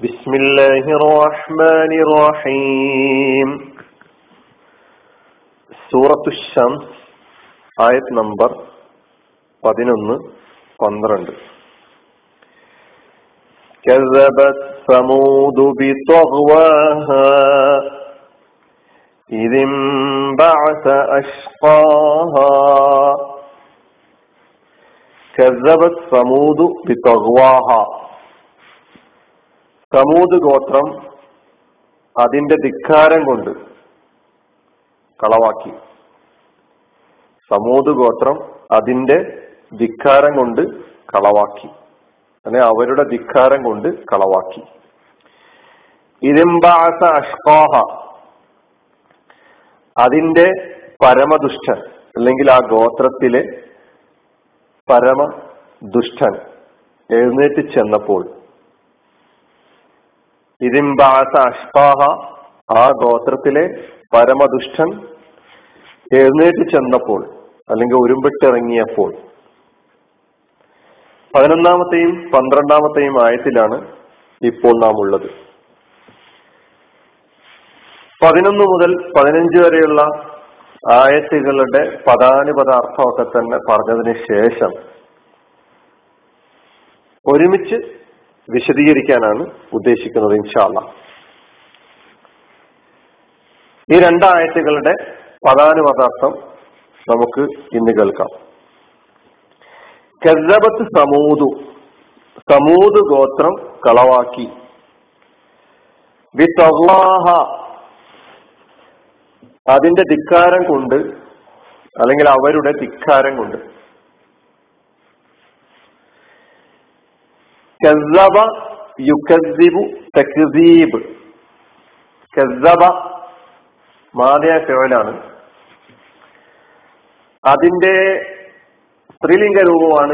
بسم الله الرحمن الرحيم സൂറത്തു ഷംസ് ആയത് നമ്പർ പതിനൊന്ന് പന്ത്രണ്ട് كذبت ثمود بطغواها إذ انبعث أشقاها كذبت ثمود بطغواها സമൂത് ഗോത്രം അതിന്റെ ധിക്കാരം കൊണ്ട് കളവാക്കി. സമൂത് ഗോത്രം അതിന്റെ ധിക്കാരം കൊണ്ട് കളവാക്കി. അങ്ങനെ അവരുടെ ധിക്കാരം കൊണ്ട് കളവാക്കി. ഇരുമ്പാസ അഷ്കോഹ അതിന്റെ പരമദുഷ്ടൻ അല്ലെങ്കിൽ ആ ഗോത്രത്തിലെ പരമ ദുഷ്ടൻ എഴുന്നേറ്റ് ചെന്നപ്പോൾ ഇതിംബാസ അഷ്പാഹ ആ ഗോത്രത്തിലെ പരമദുഷ്ടൻ എഴുന്നേറ്റ് ചെന്നപ്പോൾ അല്ലെങ്കിൽ ഉരുമ്പിട്ടിറങ്ങിയപ്പോൾ. പതിനൊന്നാമത്തെയും പന്ത്രണ്ടാമത്തെയും ആയത്തിലാണ് ഇപ്പോൾ നാം ഉള്ളത് പതിനൊന്ന് മുതൽ പതിനഞ്ച് വരെയുള്ള ആയത്തുകളുടെ പദാനുപത അർത്ഥമൊക്കെ തന്നെ പറഞ്ഞതിന് ശേഷം ഒരുമിച്ച് വിശദീകരിക്കാനാണ് ഉദ്ദേശിക്കുന്നത് ഇൻഷാല്ല ഈ രണ്ടായത്തുകളുടെ പദാനുപദാർത്ഥം നമുക്ക് ഇന്ന് കേൾക്കാം. കെസബത്ത് സമൂതു സമൂത് ഗോത്രം കളവാക്കി. വിത്തള്ളാഹ അതിന്റെ ധിക്കാരം കൊണ്ട് അല്ലെങ്കിൽ അവരുടെ ധിക്കാരം കൊണ്ട് ഫിഴലാണ് അതിന്റെ സ്ത്രീലിംഗ രൂപമാണ്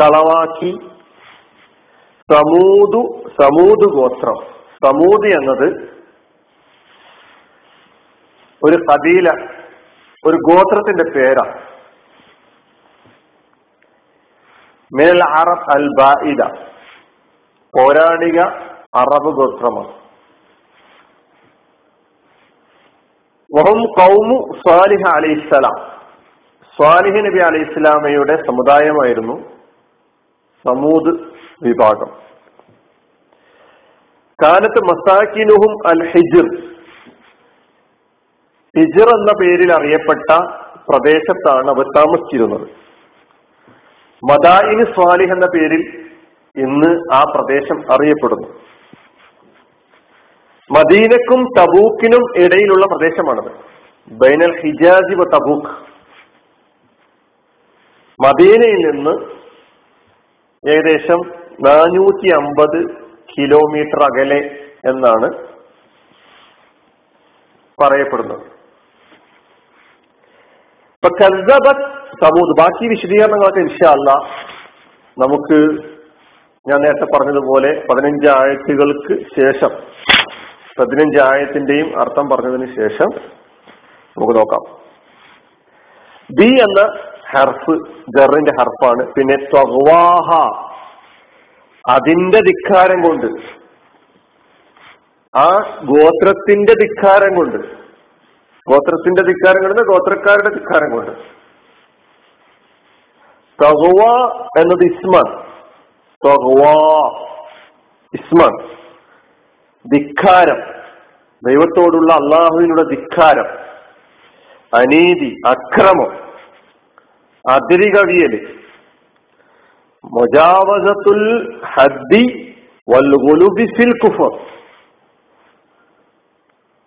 കളവാക്കി. സമൂതു സമൂത് ഗോത്രം. സമൂത് എന്നത് ഒരു കബീല ഒരു ഗോത്രത്തിന്റെ പേരാ. മേൽ അറബ് അൽ ബായിദ പൗരാണിക അറബ് ഗോത്രമാണ്. വഹും കൗമു സ്വാലിഹ അലൈഹിസ്സലാം സ്വാലിഹ് നബി അലൈഹി ഇസ്ലാമയുടെ സമുദായമായിരുന്നു സമൂദ് വിഭാഗം. കാലത്ത് മസാക്കിനുഹും അൽ ഹിജിർ. ഹിജിർ എന്ന പേരിൽ അറിയപ്പെട്ട പ്രദേശത്താണ് അവർ താമസിച്ചിരുന്നത്. മദായിന് സ്വാലിഹ് എന്ന പേരിൽ ഇന്ന് ആ പ്രദേശം അറിയപ്പെടുന്നു. മദീനക്കും തബൂക്കിനും ഇടയിലുള്ള പ്രദേശമാണത്. ബൈനൽ ഹിജാജി വ തബൂക്ക്. മദീനയിൽ നിന്ന് ഏകദേശം നാനൂറ്റി അമ്പത് കിലോമീറ്റർ അകലെ എന്നാണ് പറയപ്പെടുന്നത്. സമൂത് ബാക്കി വിശദീകരണങ്ങളൊക്കെ ഇൻഷാല്ല നമുക്ക് ഞാൻ നേരത്തെ പറഞ്ഞതുപോലെ പതിനഞ്ച് ആയത്തുകൾക്ക് ശേഷം പതിനഞ്ച് ആയത്തിന്റെയും അർത്ഥം പറഞ്ഞതിന് ശേഷം നമുക്ക് നോക്കാം. ബി എന്ന ഹർഫ് ജറിന്റെ ഹർഫാണ്. പിന്നെ ത്വവാഹ അതിന്റെ ധിക്കാരം കൊണ്ട്. ആ ഗോത്രത്തിന്റെ ധിക്കാരം കൊണ്ട്. ഗോത്രത്തിന്റെ ധിക്കാരം കൊണ്ട് ഗോത്രക്കാരുടെ ധിക്കാരം കൊണ്ട് തഹുവ എന്നത് ഇസ്മാൻ. തഹുവ ഇസ്മാൻ. ധിക്കാരം. ദൈവത്തോടുള്ള അള്ളാഹുവിനുള്ള ധിക്കാരം. അനീതി അക്രമം. അതിരികവിയൽ. മൊജാവസത്തുൽ ഹദ്ദി വൽ കുഫർ.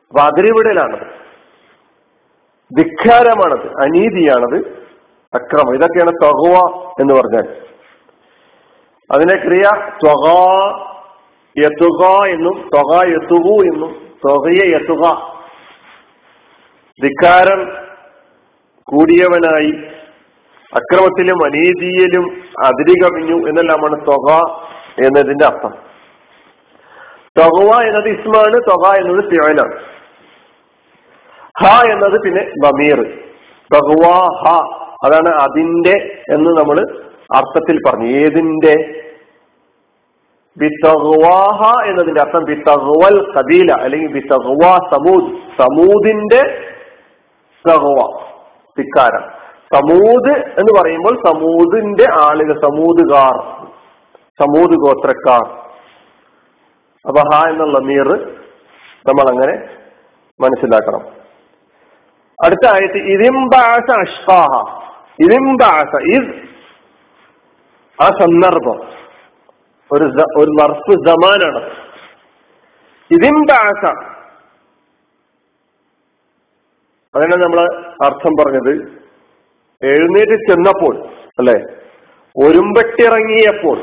അപ്പൊ അതിരിവിടലാണത് ധിക്കാരമാണത് അനീതിയാണത് അക്രമം. ഇതൊക്കെയാണ് തൊഹുവ എന്ന് പറഞ്ഞാൽ. അതിനെ ക്രിയ ത്വക യത്തുക എന്നും ത്വക യത്തുകു എന്നും ത്വകയെ യത്തുക ധിക്കാരം കൂടിയവനായി അക്രമത്തിലും അനീതിയിലും അതിരി കവിഞ്ഞു എന്നെല്ലാമാണ് തൊക എന്നതിന്റെ അർത്ഥം. തൊകവ എന്നത് ഇസ്മാണ് തൊക എന്നത് ഫിയലാണ് ഹ എന്നത് പിന്നെ ബമീർ. ബഹുവാ ഹ. അതാണ് അതിന്റെ എന്ന് നമ്മൾ അർത്ഥത്തിൽ പറഞ്ഞു. ഏതിന്റെ ബിത്തഹ്വാഹ എന്നതിന്റെ അർത്ഥം ബിത്തഹ്വൽ കബീല അല്ലെങ്കിൽ ബിത്തഹ്വ സമൂദ്. സമൂദിന്റെ തഹ്വ ധിക്കാരം. സമൂദ് എന്ന് പറയുമ്പോൾ സമൂദിന്റെ ആളുകൾ സമൂദുകാർ സമൂദ് ഗോത്രക്കാർ. അപ്പൊ ഹ എന്നുള്ള മീർ നമ്മൾ അങ്ങനെ മനസ്സിലാക്കണം. അടുത്ത ആയത്ത് ഇതിംബാസ അഷ്പാഹ ഇതിംബാസ ഇത് ആ സന്ദർഭം. ഒരു ഒരു വർഫ് ജമാനാണ് ഇതിംബാസ അതിനാണ് നമ്മൾ അർത്ഥം പറഞ്ഞത്. എഴുന്നേറ്റ് ചെന്നപ്പോൾ അല്ലെ? ഒരുമ്പട്ടിറങ്ങിയപ്പോൾ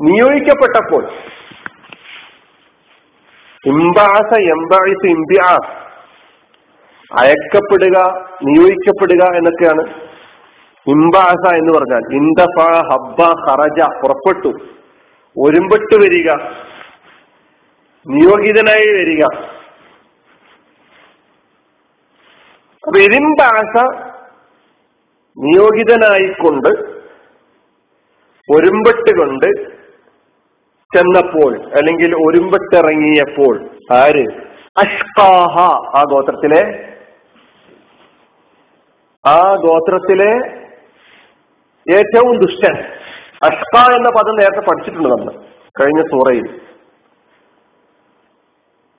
നിയോഗിക്കപ്പെട്ടപ്പോൾ. ഇംബാസ എംബാസ് ഇംബിയാസ് അയക്കപ്പെടുക നിയോഗിക്കപ്പെടുക എന്നൊക്കെയാണ്. ഇംബാസ എന്ന് പറഞ്ഞാൽ ഇന്തഫ ഹബ്ബ ഹറജ പുറപ്പെട്ടു. ഒരുമ്പെട്ട് വരിക. നിയോഗിതനായി വരിക. അപ്പൊ ഇതിംബാസ നിയോഗിതനായിക്കൊണ്ട് ഒരുമ്പെട്ട് കൊണ്ട് ചെന്നപ്പോൾ അല്ലെങ്കിൽ ഒരുമ്പെട്ടിറങ്ങിയപ്പോൾ ആര്? അഷ്കാഹ ആ ഗോത്രത്തിലെ ആ ഗോത്രത്തിലെ ഏറ്റവും ദുഷ്ടൻ അഷ്ക എന്ന പദം നേരത്തെ പഠിച്ചിട്ടുണ്ട് നമ്മൾ കഴിഞ്ഞ സൂറയിൽ.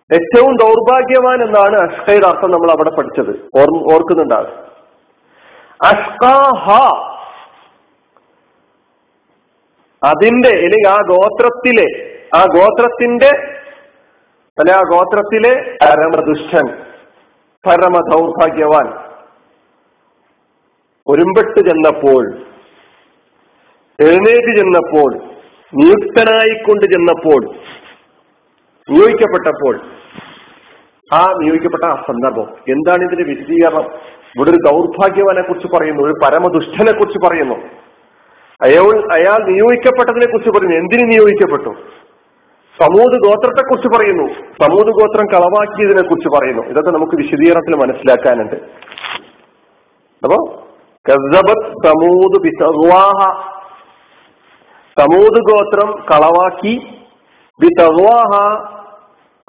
ഏറ്റവും ദൗർഭാഗ്യവാൻ എന്നാണ് അഷ്കയുടെ അർത്ഥം നമ്മൾ അവിടെ പഠിച്ചത്. ഓർക്കുന്നുണ്ടാകും അഷ്കാഹ അതിന്റെ അല്ലെങ്കിൽ ആ ഗോത്രത്തിലെ ആ ഗോത്രത്തിന്റെ അല്ലെ ആ ഗോത്രത്തിലെ പരമദുഷ്ടൻ പരമ ദൗർഭാഗ്യവാൻ ഒരുമ്പെട്ട് ചെന്നപ്പോൾ എഴുന്നേറ്റ് ചെന്നപ്പോൾ നിയുക്തനായിക്കൊണ്ട് ചെന്നപ്പോൾ നിയോഗിക്കപ്പെട്ടപ്പോൾ ആ നിയോഗിക്കപ്പെട്ട ആ സന്ദർഭം. എന്താണ് ഇതിന്റെ വിശദീകരണം? ഇവിടെ ഒരു ദൗർഭാഗ്യവാനെ കുറിച്ച് പറയുന്നു ഒരു പരമദുഷ്ടനെ കുറിച്ച് പറയുന്നു. അയാൾ അയാൾ നിയോഗിക്കപ്പെട്ടതിനെ കുറിച്ച് പറയുന്നു. എന്തിനു നിയോഗിക്കപ്പെട്ടു? സമൂത് ഗോത്രത്തെ കുറിച്ച് പറയുന്നു. സമൂത് ഗോത്രം കളവാക്കിയതിനെ കുറിച്ച് പറയുന്നു. ഇതൊക്കെ നമുക്ക് വിശദീകരണത്തിൽ മനസ്സിലാക്കാനുണ്ട്. അപ്പോ കസബത്ത് സമൂത് ഗോത്രം കളവാക്കി. ബിതവാഹ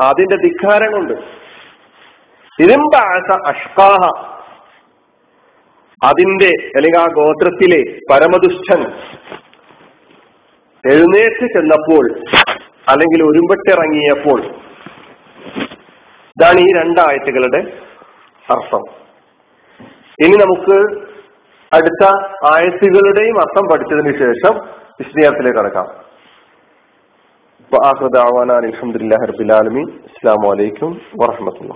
അതിന്റെ ധിക്കാരം കൊണ്ട് തിരുമ്പാസ അഷ്കാഹ. അതിന്റെ അല്ലെങ്കിൽ ആ ഗോത്രത്തിലെ പരമദുഷ്ടൻ എഴുന്നേറ്റ് ചെന്നപ്പോൾ അല്ലെങ്കിൽ ഒരുമ്പട്ടിറങ്ങിയപ്പോൾ ഇതാണ് ഈ രണ്ടായത്തുകളുടെ അർത്ഥം. ഇനി നമുക്ക് അടുത്ത ആയത്തുകളുടെയും അർത്ഥം പഠിച്ചതിന് ശേഷം വിശദീകരണത്തിലേക്ക് കടക്കാം. അലഹമുല്ലാ ഹർബിലാലമി അസ്സാം വലൈക്കും വാഹമത്തുള്ള